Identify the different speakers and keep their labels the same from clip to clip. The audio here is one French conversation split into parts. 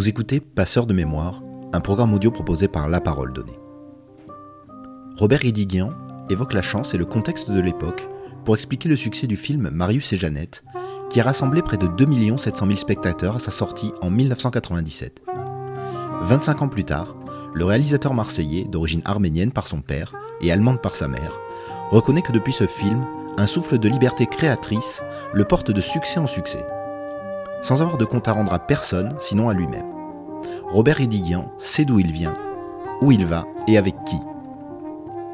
Speaker 1: Vous écoutez Passeur de mémoire, un programme audio proposé par La Parole Donnée. Robert Guédiguian évoque la chance et le contexte de l'époque pour expliquer le succès du film Marius et Jeannette, qui a rassemblé près de 2 700 000 spectateurs à sa sortie en 1997. 25 ans plus tard, le réalisateur marseillais, d'origine arménienne par son père et allemande par sa mère, reconnaît que depuis ce film, un souffle de liberté créatrice le porte de succès en succès sans avoir de compte à rendre à personne, sinon à lui-même. Robert Hédiguian sait d'où il vient, où il va et avec qui.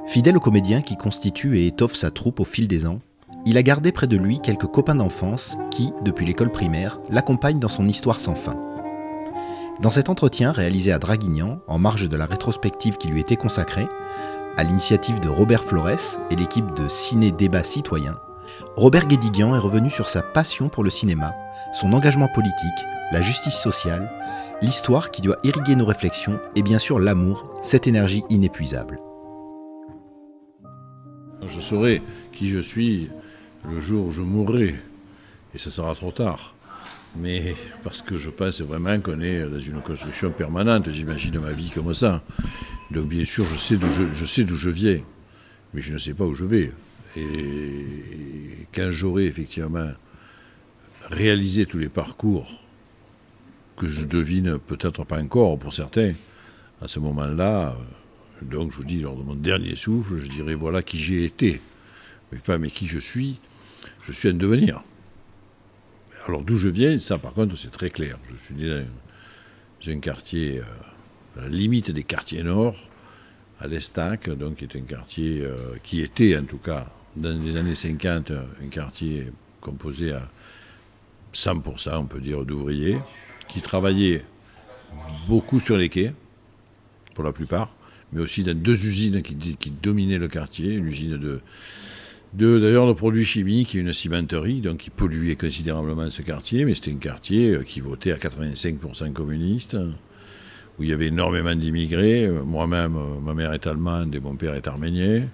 Speaker 1: Fidèle au comédien qui constitue et étoffe sa troupe au fil des ans, il a gardé près de lui quelques copains d'enfance qui, depuis l'école primaire, l'accompagnent dans son histoire sans fin. Dans cet entretien réalisé à Draguignan, en marge de la rétrospective qui lui était consacrée, à l'initiative de Robert Flores et l'équipe de Ciné Débat Citoyen, Robert Guédiguian est revenu sur sa passion pour le cinéma son engagement politique, la justice sociale, l'histoire qui doit irriguer nos réflexions et bien sûr l'amour, cette énergie inépuisable.
Speaker 2: Je saurai qui je suis le jour où je mourrai, et ce sera trop tard. Mais parce que je pense vraiment qu'on est dans une construction permanente, j'imagine ma vie comme ça. Donc bien sûr, je sais d'où je, je, sais d'où je viens, mais je ne sais pas où je vais. Et quand j'aurai effectivement réaliser tous les parcours que je devine peut-être pas encore pour certains, à ce moment-là, donc je vous dis, lors de mon dernier souffle, je dirais voilà qui j'ai été, mais pas mais qui je suis, je suis un devenir. Alors d'où je viens, ça par contre c'est très clair. Je suis né dans un quartier, euh, à la limite des quartiers nord, à l'Estac, donc qui est un quartier euh, qui était en tout cas dans les années 50 un quartier composé à 100%, on peut dire, d'ouvriers, qui travaillaient beaucoup sur les quais, pour la plupart, mais aussi dans deux usines qui, dominaient le quartier, une usine de, de d'ailleurs de produits chimiques et une cimenterie, donc qui polluait considérablement ce quartier, mais c'était un quartier euh, qui votait à 85% communiste, où il y avait énormément d'immigrés. Moi-même, euh, ma mère est allemande et mon père est arménien.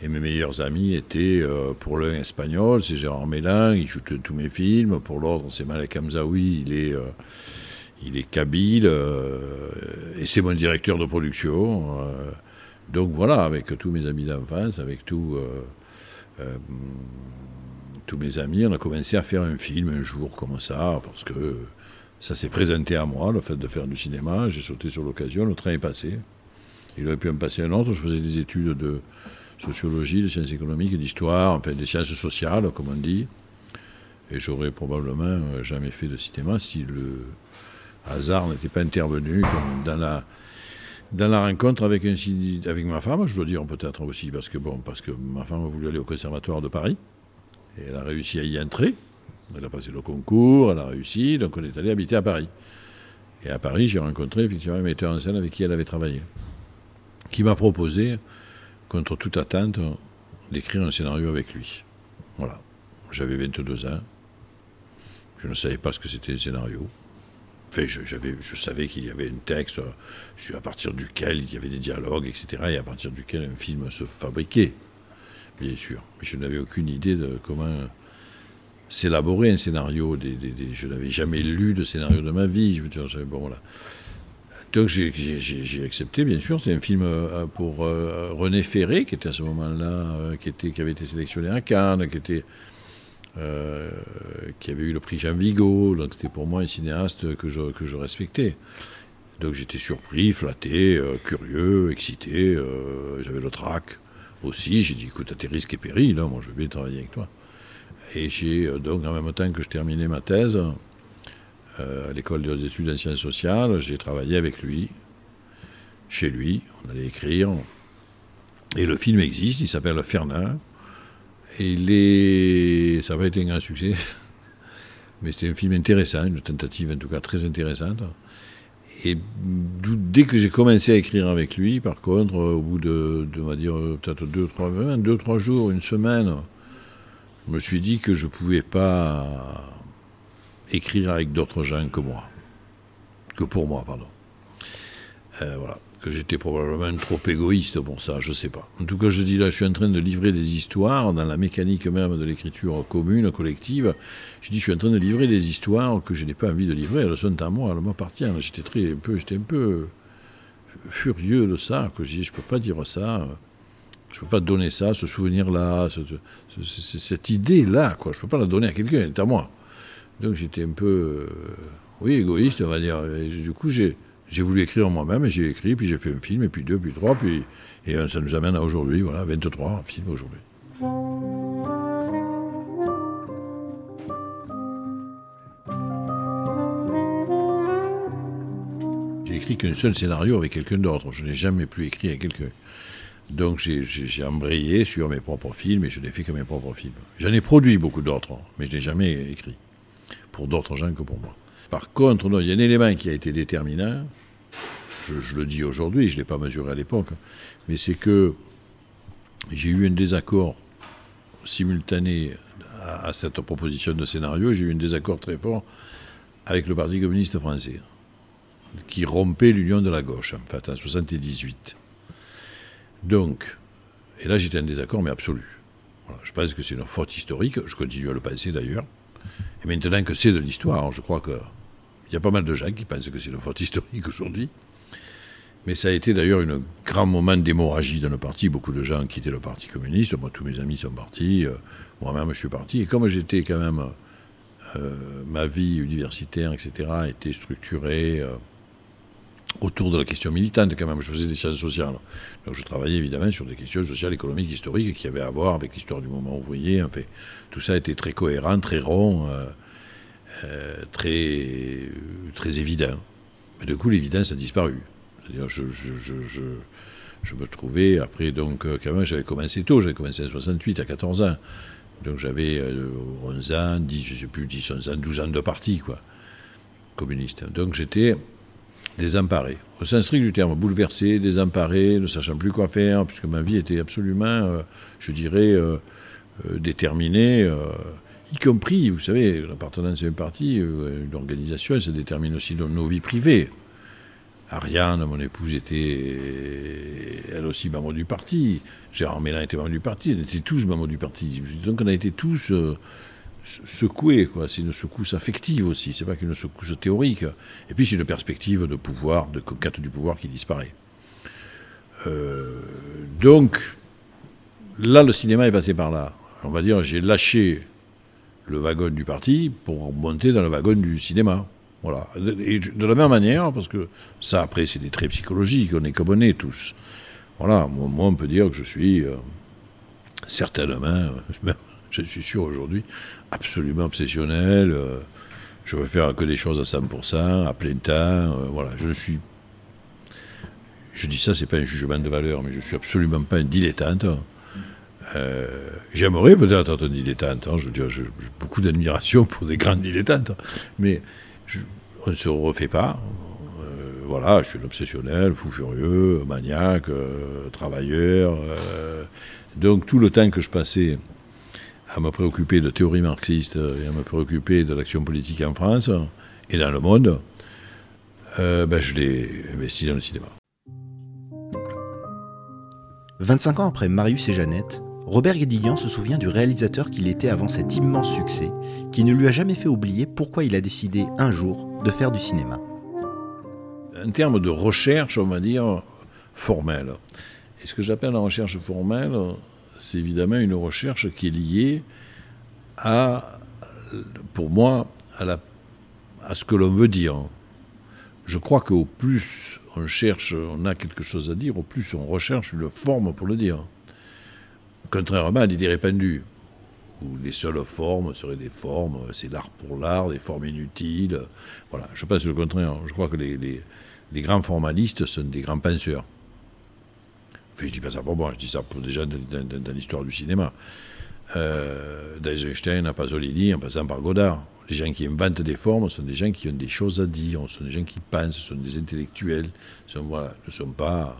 Speaker 2: Et mes meilleurs amis étaient, euh, pour l'un espagnol, c'est Gérard Mélin, il joue tous mes films. Pour l'autre, c'est Malek Hamzaoui, il est, euh, il est kabyle, euh, et c'est mon directeur de production. donc voilà, avec tous mes amis d'enfance, avec tous mes amis, on a commencé à faire un film un jour comme ça, parce que ça s'est présenté à moi, le fait de faire du cinéma. J'ai sauté sur l'occasion, le train est passé. Il aurait pu en passer un autre, je faisais des études de sociologie, de sciences économiques, d'histoire, enfin des sciences sociales, comme on dit. Et j'aurais probablement euh, jamais fait de cinéma si le hasard n'était pas intervenu dans la, dans la rencontre avec, ma femme, je dois dire peut-être aussi, parce que, bon, parce que ma femme a voulu aller au Conservatoire de Paris, et elle a réussi à y entrer. Elle a passé le concours, elle a réussi, donc on est allé habiter à Paris. Et à Paris, j'ai rencontré effectivement un metteur en scène avec qui elle avait travaillé, qui m'a proposé contre toute attente, d'écrire un scénario avec lui. Voilà. J'avais 22 ans. Je ne savais pas ce que c'était le scénario. Enfin, je, je savais qu'il y avait un texte à partir duquel il y avait des dialogues, etc., et à partir duquel un film se fabriquait, bien sûr. Mais je n'avais aucune idée de comment s'élaborer un scénario. je n'avais jamais lu de scénario de ma vie. Je veux dire, bon, voilà. Donc j'ai accepté, bien sûr. C'est un film euh, pour euh, René Ferré, qui était à ce moment-là, euh, qui, avait été sélectionné à Cannes, qui, était, qui avait eu le prix Jean Vigo. Donc c'était pour moi un cinéaste que je, respectais. Donc j'étais surpris, flatté, curieux, excité. J'avais le trac aussi. J'ai dit, écoute, à tes risques et périls, hein, moi je veux bien travailler avec toi. Et j'ai donc, en même temps que je terminais ma thèse, à l'école des études en sciences sociales. J'ai travaillé avec lui, chez lui. On allait écrire. Et le film existe, il s'appelle Fernand. Et il est... ça n'a pas été un grand succès. Mais c'était un film intéressant, une tentative en tout cas très intéressante. Et dès que j'ai commencé à écrire avec lui, par contre, au bout de, on va dire, peut-être deux, trois, deux, trois jours, une semaine, je me suis dit que je ne pouvais pas écrire avec d'autres gens que moi. Que pour moi, pardon. Euh, voilà. que j'étais probablement trop égoïste pour ça, je sais pas. En tout cas, je dis là, je suis en train de livrer des histoires dans la mécanique même de l'écriture commune, collective. Je dis, je suis en train de livrer des histoires que je n'ai pas envie de livrer. Elles sont à moi, elles m'appartiennent. J'étais très, un peu, j'étais un peu furieux de ça. Que je dis, je peux pas dire ça. Je peux pas donner ça, ce souvenir-là, cette idée-là, quoi. Je peux pas la donner à quelqu'un, elle est à moi. Donc j'étais un peu, euh, oui, égoïste, on va dire. Du coup, j'ai j'ai voulu écrire moi-même, et j'ai écrit, puis j'ai fait un film, et puis deux, puis trois, puis et euh, ça nous amène à aujourd'hui, voilà, 23 films aujourd'hui. J'ai écrit qu'un seul scénario avec quelqu'un d'autre. Je n'ai jamais plus écrit avec quelqu'un. Donc j'ai embrayé sur mes propres films et je n'ai fait que mes propres films. J'en ai produit beaucoup d'autres, mais je n'ai jamais écrit. Pour d'autres gens que pour moi. Par contre, il y a un élément qui a été déterminant, je, le dis aujourd'hui, je ne l'ai pas mesuré à l'époque, mais c'est que j'ai eu un désaccord simultané à, cette proposition de scénario, j'ai eu un désaccord très fort avec le Parti communiste français, qui rompait l'union de la gauche, en fait, en 1978. Donc, et là j'étais en désaccord, mais absolu. je pense que c'est une faute historique, je continue à le penser d'ailleurs. Et maintenant que c'est de l'histoire, je crois que il y a pas mal de gens qui pensent que c'est une faute historique aujourd'hui. Mais ça a été d'ailleurs un grand moment d'hémorragie dans le parti. Beaucoup de gens quitté le Parti communiste. Moi, tous mes amis sont partis. Euh, moi-même, je suis parti. Et comme j'étais quand même. Euh, ma vie universitaire, etc., était structurée euh, autour de la question militante, quand même. Je faisais des sciences sociales. Donc, je travaillais évidemment sur des questions sociales, économiques, historiques qui avaient à voir avec l'histoire du moment ouvrier. En fait, tout ça était très cohérent, très rond. Euh, très, très évident. Mais du coup, l'évidence a disparu. C'est-à-dire, je, me trouvais, après, donc, euh, quand même, j'avais commencé tôt, j'avais commencé en 68, à 14 ans. Donc j'avais 11 euh, ans, 10, je sais plus, 10, 11 ans, 12 ans de parti, quoi, communiste. Donc j'étais désemparé, au sens strict du terme, bouleversé, désemparé, ne sachant plus quoi faire, puisque ma vie était absolument, je dirais, déterminée y compris, vous savez, l'appartenance à un parti, euh, une organisation, se détermine aussi dans nos vies privées. Ariane, mon épouse, était elle aussi membre du parti. Gérard Mélin était membre du parti. On était tous membres du parti. Donc on a été tous secoués. Quoi. C'est une secousse affective aussi. C'est pas qu'une secousse théorique. Et puis c'est une perspective de pouvoir, de conquête du pouvoir qui disparaît. Euh, donc là, le cinéma est passé par là. On va dire, j'ai lâché le wagon du parti pour monter dans le wagon du cinéma. Voilà. Et de la même manière, parce que ça, après, c'est des traits psychologiques, on est comme on est tous. Voilà, moi, on peut dire que je suis euh, certainement, je suis sûr aujourd'hui, absolument obsessionnel. Euh, je veux faire que des choses à 100%, à plein temps. voilà, je suis. Je dis ça, c'est pas un jugement de valeur, mais je suis absolument pas un dilettante. Euh, j'aimerais peut-être être un dilettante. Hein, je veux j'ai beaucoup d'admiration pour des grands dilettantes, mais on ne se refait pas. Euh, voilà, je suis un obsessionnel, fou furieux, maniaque, euh, travailleur. donc tout le temps que je passais à me préoccuper de théorie marxiste et à me préoccuper de l'action politique en France et dans le monde, ben, je l'ai investi dans le cinéma.
Speaker 1: 25 ans après Marius et Jeannette, Robert Guédiguian se souvient du réalisateur qu'il était avant cet immense succès, qui ne lui a jamais fait oublier pourquoi il a décidé un jour de faire du cinéma.
Speaker 2: En termes de recherche, on va dire, formelle. Et ce que j'appelle la recherche formelle, c'est évidemment une recherche qui est liée à, pour moi, à, ce que l'on veut dire. Je crois qu'au plus on cherche, on a quelque chose à dire, au plus on recherche une forme pour le dire contrairement à l'idée répandue, où les seules formes seraient des formes, c'est l'art pour l'art, des formes inutiles. Voilà, je pense le contraire. Je crois que les, grands formalistes sont des grands penseurs. Enfin, je dis pas ça pour moi, je dis ça pour déjà dans, dans, l'histoire du cinéma. Euh, D'Eisenstein à Pasolini, en passant par Godard. Les gens qui inventent des formes sont des gens qui ont des choses à dire, sont des gens qui pensent, sont des intellectuels, sont, ne sont pas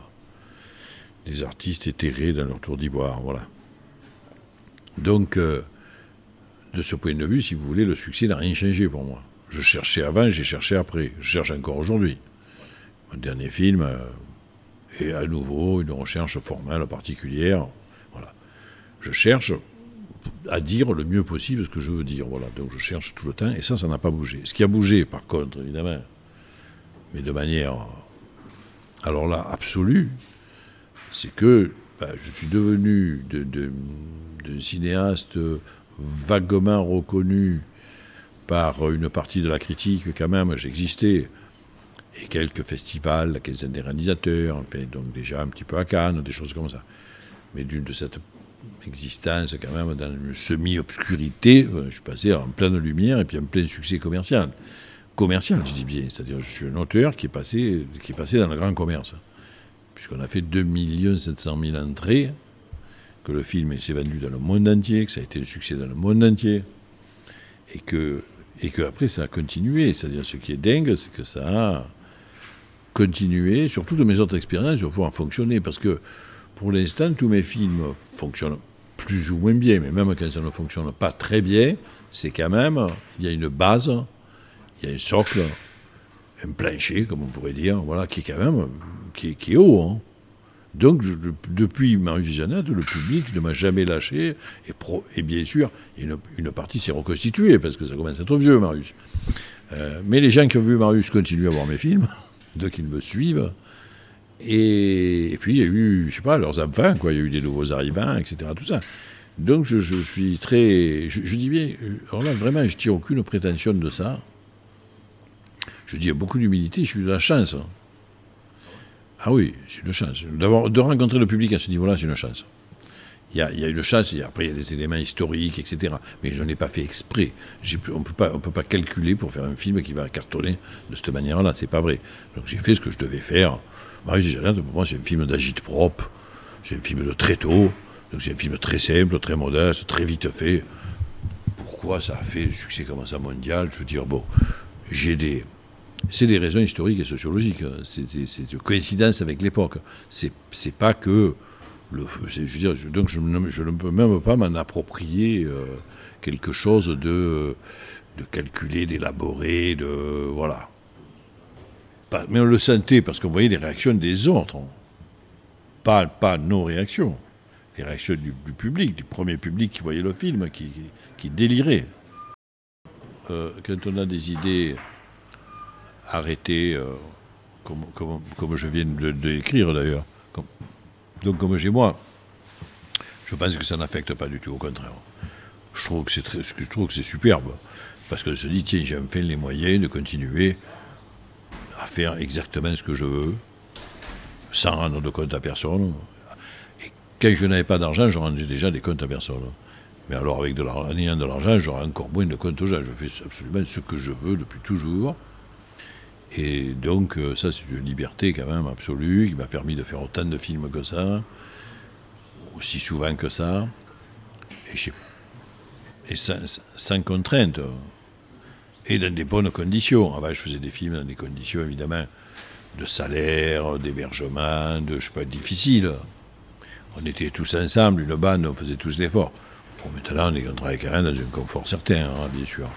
Speaker 2: des artistes éthérés dans leur tour d'ivoire. Voilà. Donc, euh, de ce point de vue, si vous voulez, le succès n'a rien changé pour moi. Je cherchais avant, j'ai cherché après. Je cherche encore aujourd'hui. Mon dernier film, euh, Et à nouveau, une recherche formelle particulière. Voilà. Je cherche à dire le mieux possible ce que je veux dire. Voilà. Donc je cherche tout le temps, et ça, ça n'a pas bougé. Ce qui a bougé, par contre, évidemment, mais de manière, alors là, absolue, c'est que bah, je suis devenu de, de, de, cinéaste vaguement reconnu par une partie de la critique, quand même, j'existais, et quelques festivals, la quinzaine des réalisateurs, donc déjà un petit peu à Cannes, des choses comme ça. Mais d'une de cette existence, quand même, dans une semi-obscurité, je suis passé en pleine lumière et puis en plein succès commercial. Commercial, je dis bien, c'est-à-dire je suis un auteur qui est passé, qui est passé dans le grand commerce. Puisqu'on a fait 2 700 000 entrées, que le film s'est vendu dans le monde entier, que ça a été un succès dans le monde entier, et que, et que après ça a continué. C'est-à-dire ce qui est dingue, c'est que ça a continuer, surtout de mes autres expériences, vont pouvoir fonctionner. Parce que pour l'instant, tous mes films fonctionnent plus ou moins bien, mais même quand ça ne fonctionne pas très bien, c'est quand même, il y a une base, il y a un socle, un plancher, comme on pourrait dire, voilà, qui est quand même qui est, haut. Hein. Donc, depuis Marius Jeannette, le public ne m'a jamais lâché. Et, bien sûr, une, une partie s'est reconstituée, parce que ça commence à être vieux, Marius. Euh, mais les gens qui ont vu Marius continuent à voir mes films qu'ils me suivent. Et, puis il y a eu, je sais pas, leurs enfants, quoi. Il y a eu des nouveaux arrivants, etc. Tout ça. Donc je, suis très. Je, dis bien, vraiment, je tire aucune prétention de ça. Je dis beaucoup d'humilité, je suis de la chance. Ah oui, c'est une chance. De rencontrer le public à ce niveau-là, c'est une chance. Il y, a, il y a chance, après il y a des éléments historiques, etc. Mais je n'ai pas fait exprès. on ne peut pas calculer pour faire un film qui va cartonner de cette manière-là, c'est pas vrai. Donc j'ai fait ce que je devais faire. Marius Jeannette, pour moi, c'est un film d'agite propre, c'est un film de très tôt, donc c'est un film très simple, très modeste, très vite fait. Pourquoi ça a fait un succès comme ça mondial? Je veux dire, bon, j'ai des. C'est des raisons historiques et sociologiques. C'est une coïncidence avec l'époque. C'est pas que je donc je, ne peux même pas m'en approprier euh, quelque chose de, de calculé, d'élaboré, de voilà. mais on le sentait parce qu'on voyait les réactions des autres, pas, nos réactions, les réactions du, public, du premier public qui voyait le film, qui, délirait. Euh, quand on a des idées arrêtées, euh, comme, je viens de l'écrire d'ailleurs, donc comme chez moi, je pense que ça n'affecte pas du tout, au contraire. Je trouve que c'est très, je trouve que c'est superbe, parce que se tiens j'ai enfin les moyens de continuer à faire exactement ce que je veux, sans rendre de compte à personne. Et quand je n'avais pas d'argent, je rendais déjà des comptes à personne. Mais alors avec de l'argent, de l'argent, j'aurais encore moins de comptes aux gens. Je fais absolument ce que je veux depuis toujours. Et donc, euh, ça, c'est une liberté quand même absolue qui m'a permis de faire autant de films que ça, aussi souvent que ça, et, sans, contrainte, et dans des bonnes conditions. Avant, je faisais des films dans des conditions, évidemment, de salaire, d'hébergement, de, je sais pas, difficiles. On était tous ensemble, une bande, on faisait tous l'effort. Bon, maintenant, on, travaille quand même dans un confort certain, hein, bien sûr.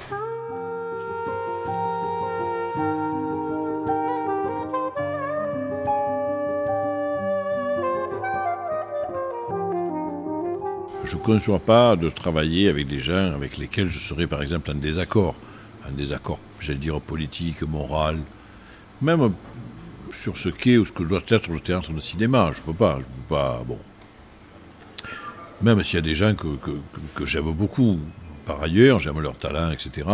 Speaker 2: Je ne conçois pas de travailler avec des gens avec lesquels je serais par exemple en désaccord. Un désaccord, j'allais dire, politique, moral. Même sur ce qu'est ou ce que doit être le théâtre de cinéma. Je ne peux pas. Je peux pas. Bon. Même s'il y a des gens que, que, j'aime beaucoup, par ailleurs, j'aime leur talent, etc.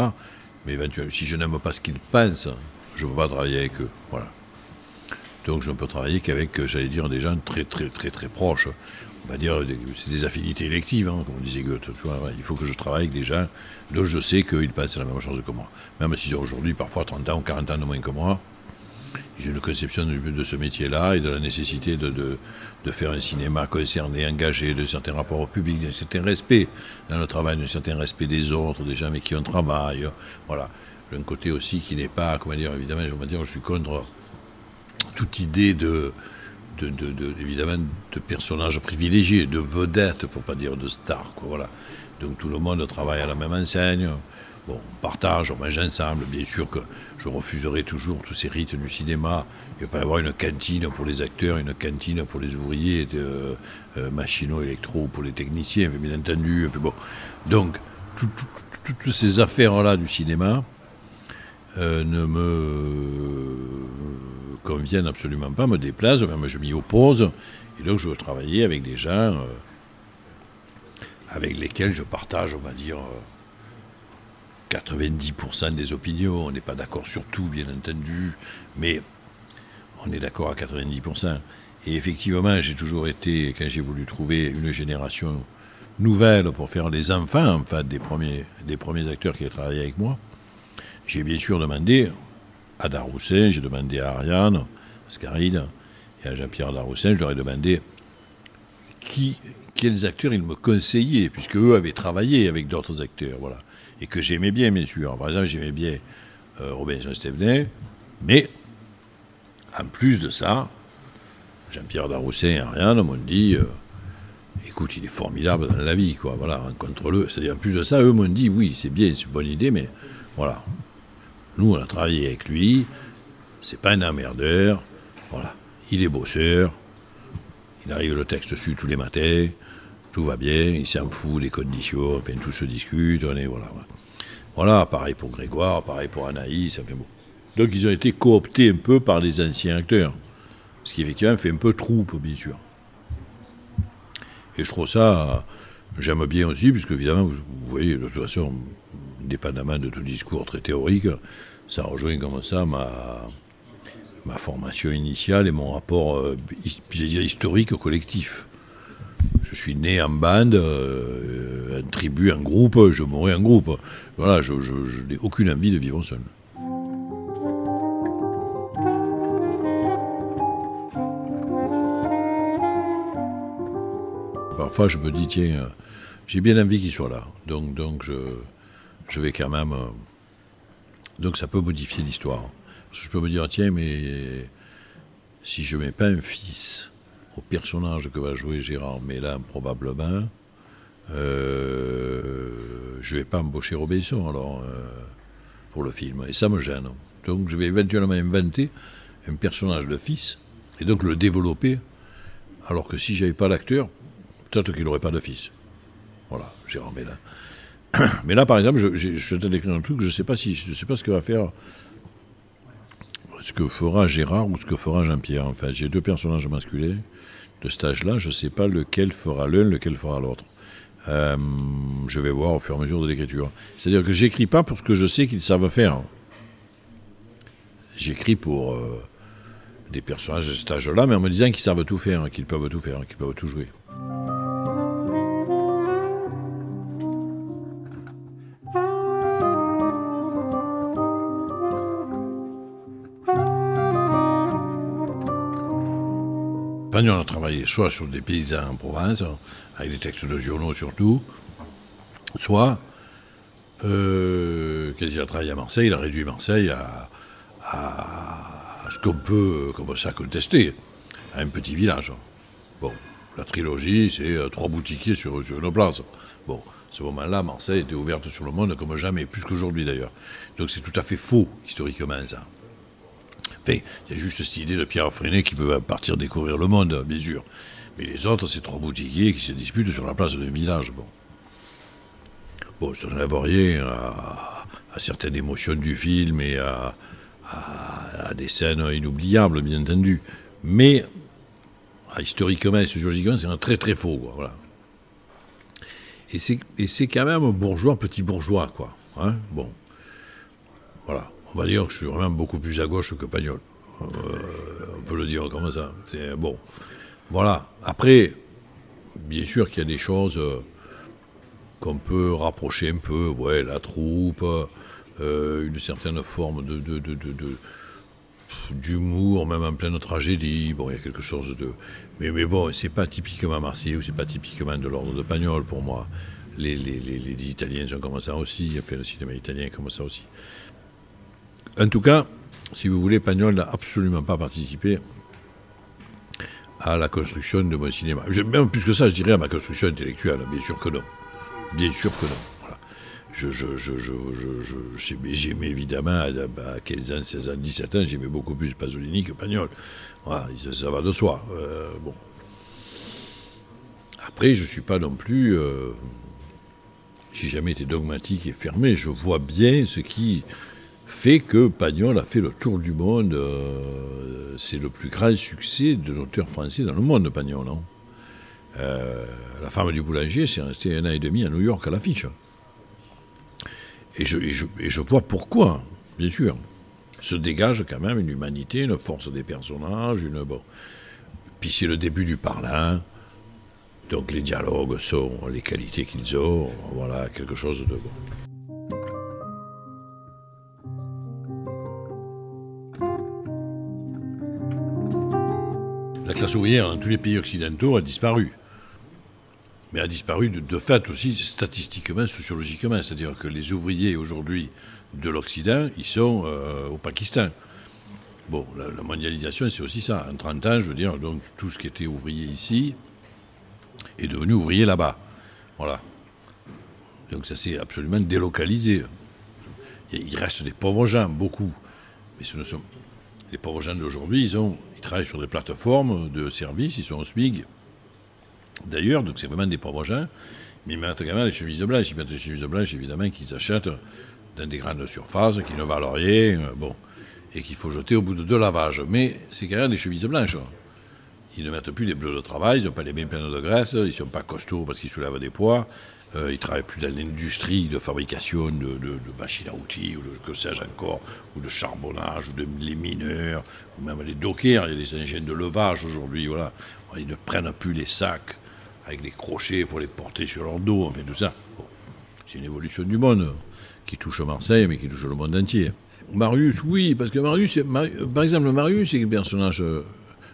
Speaker 2: Mais éventuellement, si je n'aime pas ce qu'ils pensent, je ne peux pas travailler avec eux. Voilà. Donc je ne peux travailler qu'avec, j'allais dire, des gens très, très, très, très proches va dire, c'est des affinités électives, hein, comme on disait Goethe. il faut que je travaille avec des gens dont je sais qu'ils pensent la même chose que moi. Même s'ils ont aujourd'hui parfois 30 ans ou 40 ans de moins que moi, j'ai une conception de, ce métier-là et de la nécessité de, de, faire un cinéma concerné, engagé, de certains rapports au public, d'un certain respect dans le travail, d'un certain respect des autres, des gens avec qui on travaille. Voilà. J'ai un côté aussi qui n'est pas, comment dire, évidemment, je dire, je suis contre toute idée de de, évidemment de personnages privilégiés, de vedettes, pour pas dire de stars. Quoi, voilà. Donc tout le monde travaille à la même enseigne. Bon, on partage, on mange ensemble. Bien sûr que je refuserai toujours tous ces rites du cinéma. Il ne va pas y avoir une cantine pour les acteurs, une cantine pour les ouvriers, de, euh, euh, électro pour les techniciens, bien entendu. Donc, toutes ces affaires-là du cinéma euh, ne me conviennent absolument pas, me déplacent, même je m'y oppose. Et donc, je veux travailler avec des gens avec lesquels je partage, on va dire, 90% des opinions. On n'est pas d'accord sur tout, bien entendu, mais on est d'accord à 90%. Et effectivement, j'ai toujours été, quand j'ai voulu trouver une génération nouvelle pour faire les enfants, en fait, des premiers, des premiers acteurs qui ont travaillé avec moi, j'ai bien sûr demandé à Daroussin, j'ai demandé à Ariane Scaride et à Jean-Pierre Daroussin, je leur ai demandé qui, quels acteurs ils me conseillaient, puisque eux avaient travaillé avec d'autres acteurs. Voilà et que j'aimais bien, bien sûr. Par exemple, j'aimais bien euh, Robinson Stevenet, mais en plus de ça, Jean-Pierre Daroussin et Ariane m'ont dit euh, écoute, il est formidable dans la vie, quoi. Voilà, rencontre-le. C'est-à-dire, en plus de ça, eux m'ont dit oui, c'est bien, c'est une bonne idée, mais voilà. Nous, on a travaillé avec lui, c'est pas un emmerdeur, voilà. Il est bosseur, il arrive le texte dessus tous les matins, tout va bien, il s'en fout des conditions, enfin tout se discute, on est, voilà. Voilà, pareil pour Grégoire, pareil pour Anaïs, fait beau. Donc ils ont été cooptés un peu par les anciens acteurs, ce qui effectivement fait un peu troupe, bien sûr. Et je trouve ça, j'aime bien aussi, puisque évidemment, vous, voyez, de toute façon, dépendamment de tout discours très théorique, ça rejoint comme ça ma, ma formation initiale et mon rapport, euh, historique collectif. Je suis né en bande, euh, un tribu, un groupe, je mourrai en groupe. Voilà, je, n'ai aucune envie de vivre seul. Parfois, je me dis, tiens, j'ai bien envie qu'il soit là. Donc, donc je, je vais quand même. Euh, donc, ça peut modifier l'histoire. Parce que je peux me dire, tiens, mais si je mets pas un fils au personnage que va jouer Gérard Mélin probablement, euh, je ne vais pas embaucher Robinson alors euh, pour le film. Et ça me gêne. Donc je vais éventuellement inventer un personnage de fils et donc le développer. Alors que si j'avais pas l'acteur, peut-être qu'il n'aurait pas de fils. Voilà, Gérard Mélin. Mais là, par exemple, je, je, suis en train d'écrire un truc, je ne sais pas si, je sais pas ce que va faire, ce que fera Gérard ou ce que fera Jean-Pierre. Enfin, j'ai deux personnages masculins de cet âge-là, je ne sais pas lequel fera l'un, lequel fera l'autre. Euh, je vais voir au fur et à mesure de l'écriture. C'est-à-dire que j'écris pas pour ce que je sais qu'ils savent faire. J'écris pour euh, des personnages de cet âge-là, mais en me disant qu'ils savent tout faire, qu'ils peuvent tout faire, qu'ils peuvent tout jouer. On a travaillé soit sur des paysans en province, avec des textes de journaux surtout, soit, euh, quand il a travaillé à Marseille, il a réduit Marseille à, ce qu'on peut comme ça contester, à un petit village. Bon, la trilogie, c'est euh, trois boutiquiers sur, sur une place. Bon, à ce moment-là, Marseille était ouverte sur le monde comme jamais, plus qu'aujourd'hui d'ailleurs. Donc c'est tout à fait faux, historiquement, ça il y a juste cette idée de Pierre Freinet qui veut partir découvrir le monde, bien sûr. Mais les autres, c'est trois boutiquiers qui se disputent sur la place d'un village. Bon, bon ça n'enlève rien à, certaines émotions du film et à, des scènes inoubliables, bien entendu. Mais historiquement et sociologiquement, c'est un très très faux. Voilà. Et c'est quand même bourgeois, petit bourgeois, quoi. Hein bon. Voilà on va dire que je suis vraiment beaucoup plus à gauche que Pagnol. Euh, on peut le dire comme ça. C'est bon. Voilà. Après, bien sûr qu'il y a des choses euh, qu'on peut rapprocher un peu. Ouais, la troupe, euh, une certaine forme de, d'humour, même en pleine tragédie. Bon, il y a quelque chose de. Mais, mais bon, c'est pas typiquement marseillais ou c'est pas typiquement de l'ordre de Pagnol pour moi. Les, les, les, Italiens sont comme ça aussi, fait le cinéma italien comme ça aussi. En tout cas, si vous voulez, Pagnol n'a absolument pas participé à la construction de mon cinéma. Même plus que ça, je dirais à ma construction intellectuelle. Bien sûr que non. Bien sûr que non. je, j'aimais évidemment à 15 ans, 16 ans, 17 ans, j'aimais beaucoup plus Pasolini que Pagnol. Voilà, ça va de soi. Euh, bon. Après, je ne suis pas non plus. Euh, j'ai jamais été dogmatique et fermé. Je vois bien ce qui fait que Pagnol a fait le tour du monde. Euh, c'est le plus grand succès de l'auteur français dans le monde, Pagnol. Non? Euh, la femme du boulanger, c'est resté un an et demi à New York à l'affiche. Et je, vois pourquoi, bien sûr. Se dégage quand même une humanité, une force des personnages, une. Bon. Puis c'est le début du parlant. Donc les dialogues sont les qualités qu'ils ont. Voilà, quelque chose de bon. Classe ouvrière dans tous les pays occidentaux a disparu mais a disparu de, fait aussi statistiquement, sociologiquement. C'est-à-dire que les ouvriers aujourd'hui de l'Occident, ils sont euh, au Pakistan. Bon, la, mondialisation, c'est aussi ça. En 30 ans, je veux dire, donc tout ce qui était ouvrier ici est devenu ouvrier là-bas. Voilà. Donc ça s'est absolument délocalisé. Il reste des pauvres gens, beaucoup. Mais ce ne sont. Les pauvres gens d'aujourd'hui, ils, ils travaillent sur des plateformes de services, ils sont au SMIG, D'ailleurs, donc c'est vraiment des pauvres gens, mais ils mettent également les chemises blanches. Ils mettent des chemises blanches, évidemment, qu'ils achètent dans des grandes surfaces, qui ne valent rien, euh, bon, et qu'il faut jeter au bout de deux lavages. Mais c'est quand même des chemises blanches. Hein. Ils ne mettent plus des bleus de travail, ils n'ont pas les mêmes pleines de graisse, ils ne sont pas costauds parce qu'ils soulèvent des poids, euh, ils ne travaillent plus dans l'industrie de fabrication de, machines à outils, ou de que encore, ou de charbonnage, ou de les mineurs, ou même les dockers, il y a des engins de levage aujourd'hui, voilà. Ils ne prennent plus les sacs avec des crochets pour les porter sur leur dos, enfin tout ça. c'est une évolution du monde qui touche Marseille, mais qui touche le monde entier. Marius, oui, parce que Marius, par exemple, Marius, c'est un personnage,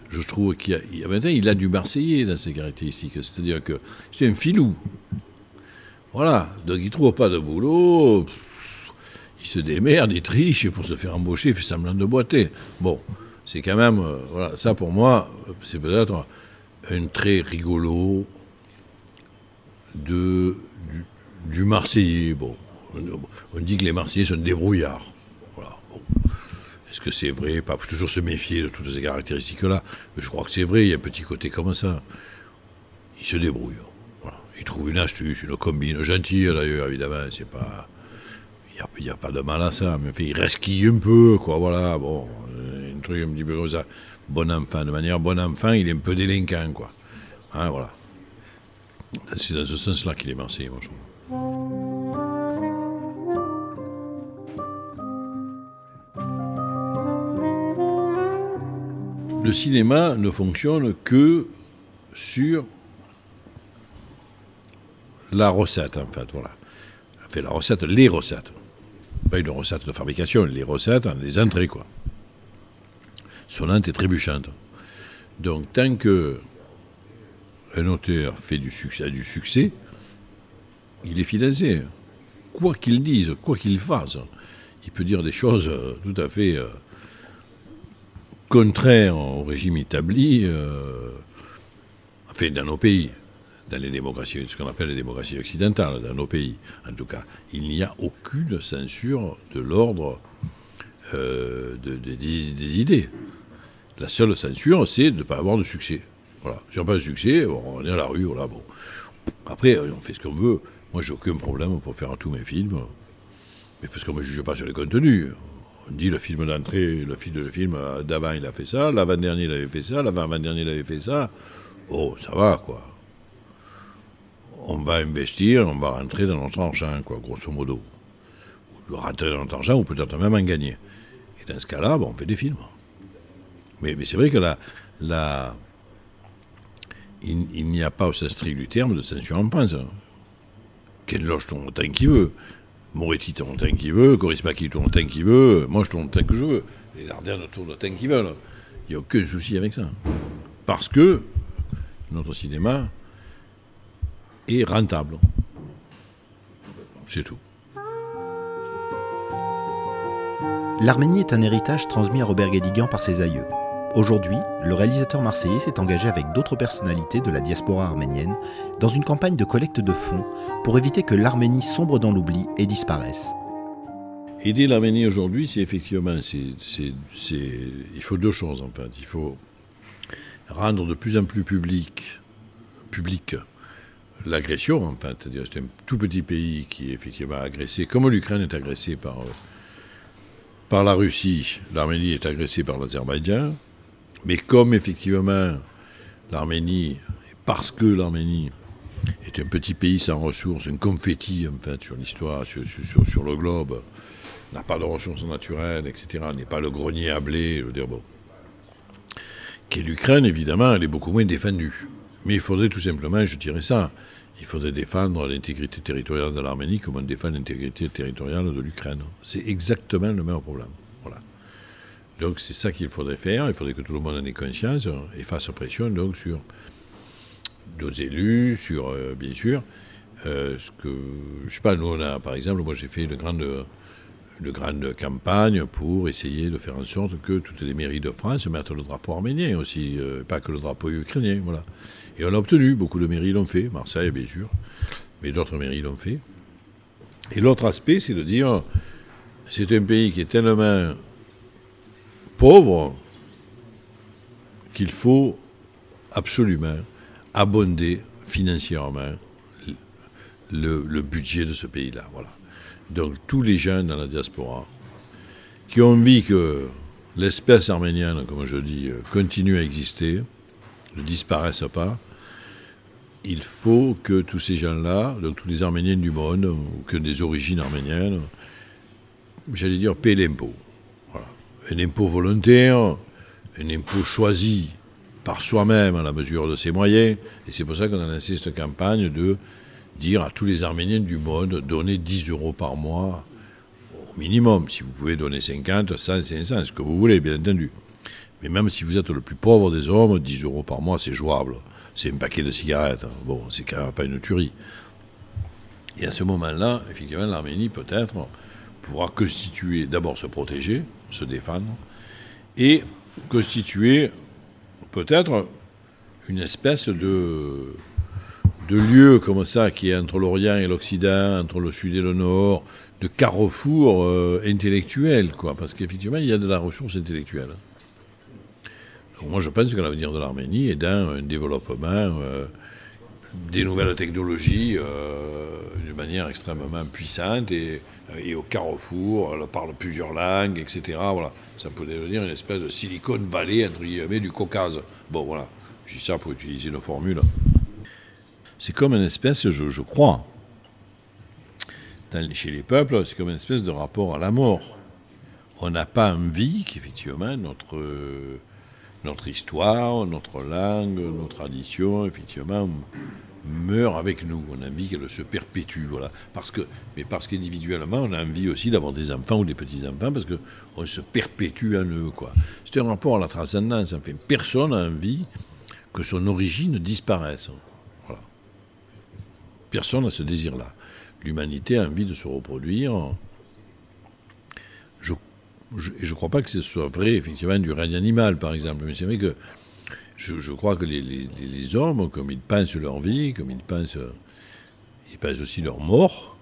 Speaker 2: je trouve, qui a, il a du Marseillais dans ses caractéristiques. C'est-à-dire que c'est un filou. Voilà, donc il ne trouve pas de boulot, il se démerde, il triche pour se faire embaucher, il fait semblant de boiter. Bon, c'est quand même, euh, voilà, ça pour moi, c'est peut-être un trait rigolo du, Marseillais. Bon, on, dit que les Marseillais sont débrouillards. Voilà, Est-ce que c'est vrai? Pas faut toujours se méfier de toutes ces caractéristiques-là. Je crois que c'est vrai, il y a un petit côté comme ça. Ils se débrouillent. Voilà. Ils trouvent une astuce, une combine gentille d'ailleurs, évidemment. C'est pas. Il n'y a, pas de mal à ça, mais il resquille un peu, quoi, voilà, bon, un truc un petit peu comme ça. Bon enfant, de manière bon enfant, il est un peu délinquant, quoi. Hein, voilà. C'est dans ce sens-là qu'il est marseillais, moi, je Le cinéma ne fonctionne que sur la recette, en fait, voilà. Fait la recette, les recettes. Pas une recette de fabrication, les recettes, les entrées, quoi. Sonnante et trébuchante. Donc, tant que un auteur fait du succès, a du succès, il est financé. Quoi qu'il dise, quoi qu'il fasse, il peut dire des choses euh, tout à fait euh, contraires au régime établi, euh, dans nos pays, dans les démocraties, ce qu'on appelle les démocraties occidentales, dans nos pays en tout cas. Il n'y a aucune censure de l'ordre des idées. La seule censure, c'est de ne pas avoir de succès. Voilà. Si on n'a pas de succès, on est à la rue, voilà, bon. Après, on fait ce qu'on veut. Moi, j'ai aucun problème pour faire tous mes films. Mais parce qu'on ne me juge pas sur les contenus. On dit le film d'entrée, le film, le film d'avant, il a fait ça, l'avant-dernier, il avait fait ça, l'avant-avant-dernier, il avait fait ça. Oh, ça va, quoi. On va investir, on va rentrer dans notre argent, quoi, grosso modo. Ou rentrer dans notre argent, ou peut-être même en gagner. Et dans ce cas-là, on fait des films. Mais, c'est vrai que la, la, il, n'y a pas au sens strict du terme de censure en France. Ken Loche tourne autant qu'il veut. Moretti tourne autant qu'il veut. Coris Maki tourne autant qu'il veut. Moi, je tourne autant que je veux. Les Ardennes tournent autant qu'ils veulent. Il n'y a aucun souci avec ça. Parce que notre cinéma est rentable. C'est tout.
Speaker 1: L'Arménie est un héritage transmis à Robert Guédiguian par ses aïeux. Aujourd'hui, le réalisateur marseillais s'est engagé avec d'autres personnalités de la diaspora arménienne dans une campagne de collecte de fonds pour éviter que l'Arménie sombre dans l'oubli et disparaisse.
Speaker 2: Aider l'Arménie aujourd'hui, c'est effectivement, il faut deux choses en fait. Il faut rendre de plus en plus public, public l'agression, en fait. C'est-à-dire c'est un tout petit pays qui est effectivement agressé, comme l'Ukraine est agressée par, par la Russie, l'Arménie est agressée par l'Azerbaïdjan. Mais comme effectivement l'Arménie, parce que l'Arménie est un petit pays sans ressources, un confetti en fait sur l'histoire, sur, le globe, n'a pas de ressources naturelles, etc., n'est pas le grenier à blé, je veux dire, bon. Qu'est l'Ukraine, évidemment, elle est beaucoup moins défendue. Mais il faudrait tout simplement, je dirais ça, il faudrait défendre l'intégrité territoriale de l'Arménie comme on défend l'intégrité territoriale de l'Ukraine. C'est exactement le même problème. Voilà. Donc c'est ça qu'il faudrait faire. Il faudrait que tout le monde en ait conscience et fasse pression donc sur nos élus, sur euh, bien sûr euh, ce que je sais pas. Nous on a par exemple, moi j'ai fait une grande une grande campagne pour essayer de faire en sorte que toutes les mairies de France mettent le drapeau arménien aussi, euh, pas que le drapeau ukrainien, voilà. Et on l'a obtenu, beaucoup de mairies l'ont fait, Marseille bien sûr, mais d'autres mairies l'ont fait. Et l'autre aspect, c'est de dire, c'est un pays qui est tellement pauvre qu'il faut absolument abonder financièrement le, budget de ce pays-là. Voilà. Donc tous les jeunes dans la diaspora qui ont envie que l'espèce arménienne, comme je dis, continue à exister, ne disparaisse pas, il faut que tous ces gens-là, donc tous les Arméniens du monde, ou que des origines arméniennes, j'allais dire, paient l'impôt un impôt volontaire, un impôt choisi par soi-même à la mesure de ses moyens. Et c'est pour ça qu'on a lancé cette campagne de dire à tous les Arméniens du monde, donnez 10 euros par mois au minimum. Si vous pouvez donner 50, 100, 500, ce que vous voulez, bien entendu. Mais même si vous êtes le plus pauvre des hommes, 10 euros par mois, c'est jouable. C'est un paquet de cigarettes. Bon, c'est quand même pas une tuerie. Et à ce moment-là, effectivement, l'Arménie, peut-être, pourra constituer, d'abord se protéger, se défendre, et constituer peut-être une espèce de, de lieu comme ça qui est entre l'Orient et l'Occident, entre le Sud et le Nord, de carrefour euh, intellectuel, quoi, parce qu'effectivement, il y a de la ressource intellectuelle. Donc moi, je pense que l'avenir de l'Arménie est dans un développement euh, des nouvelles technologies euh, d'une manière extrêmement puissante et, et, au carrefour, elle parle plusieurs langues, etc. Voilà. Ça peut devenir une espèce de Silicon Valley, entre guillemets, du Caucase. Bon, voilà. Je dis ça pour utiliser une formule. C'est comme une espèce, je, crois, chez les peuples, c'est comme une espèce de rapport à la mort. On n'a pas envie qu'effectivement notre notre histoire, notre langue, nos traditions, effectivement, meurent avec nous. On a envie qu'elle se perpétue, voilà. Parce que, mais parce qu'individuellement, on a envie aussi d'avoir des enfants ou des petits-enfants, parce qu'on se perpétue en eux. C'est un rapport à la transcendance. Enfin, personne n'a envie que son origine disparaisse. Personne n'a ce désir-là. L'humanité a envie de se reproduire et je ne crois pas que ce soit vrai, effectivement, du règne animal, par exemple. Mais c'est vrai que je, crois que les, hommes, comme ils pensent leur vie, comme ils pensent, ils pensent aussi leur mort,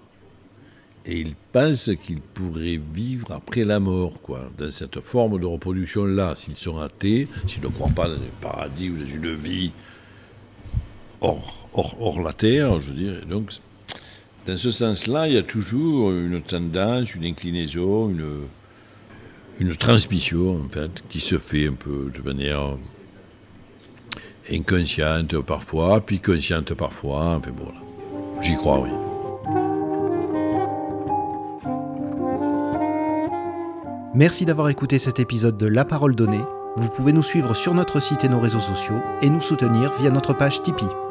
Speaker 2: et ils pensent qu'ils pourraient vivre après la mort, quoi, dans cette forme de reproduction-là. S'ils sont athées, s'ils ne croient pas dans un paradis ou dans une vie hors, la terre, je dire. Donc, dans ce sens-là, il y a toujours une tendance, une inclinaison, une une transmission, en fait, qui se fait un peu de manière inconsciente parfois, puis consciente parfois. Enfin bon, j'y crois, oui.
Speaker 1: Merci d'avoir écouté cet épisode de La Parole Donnée. Vous pouvez nous suivre sur notre site et nos réseaux sociaux et nous soutenir via notre page Tipeee.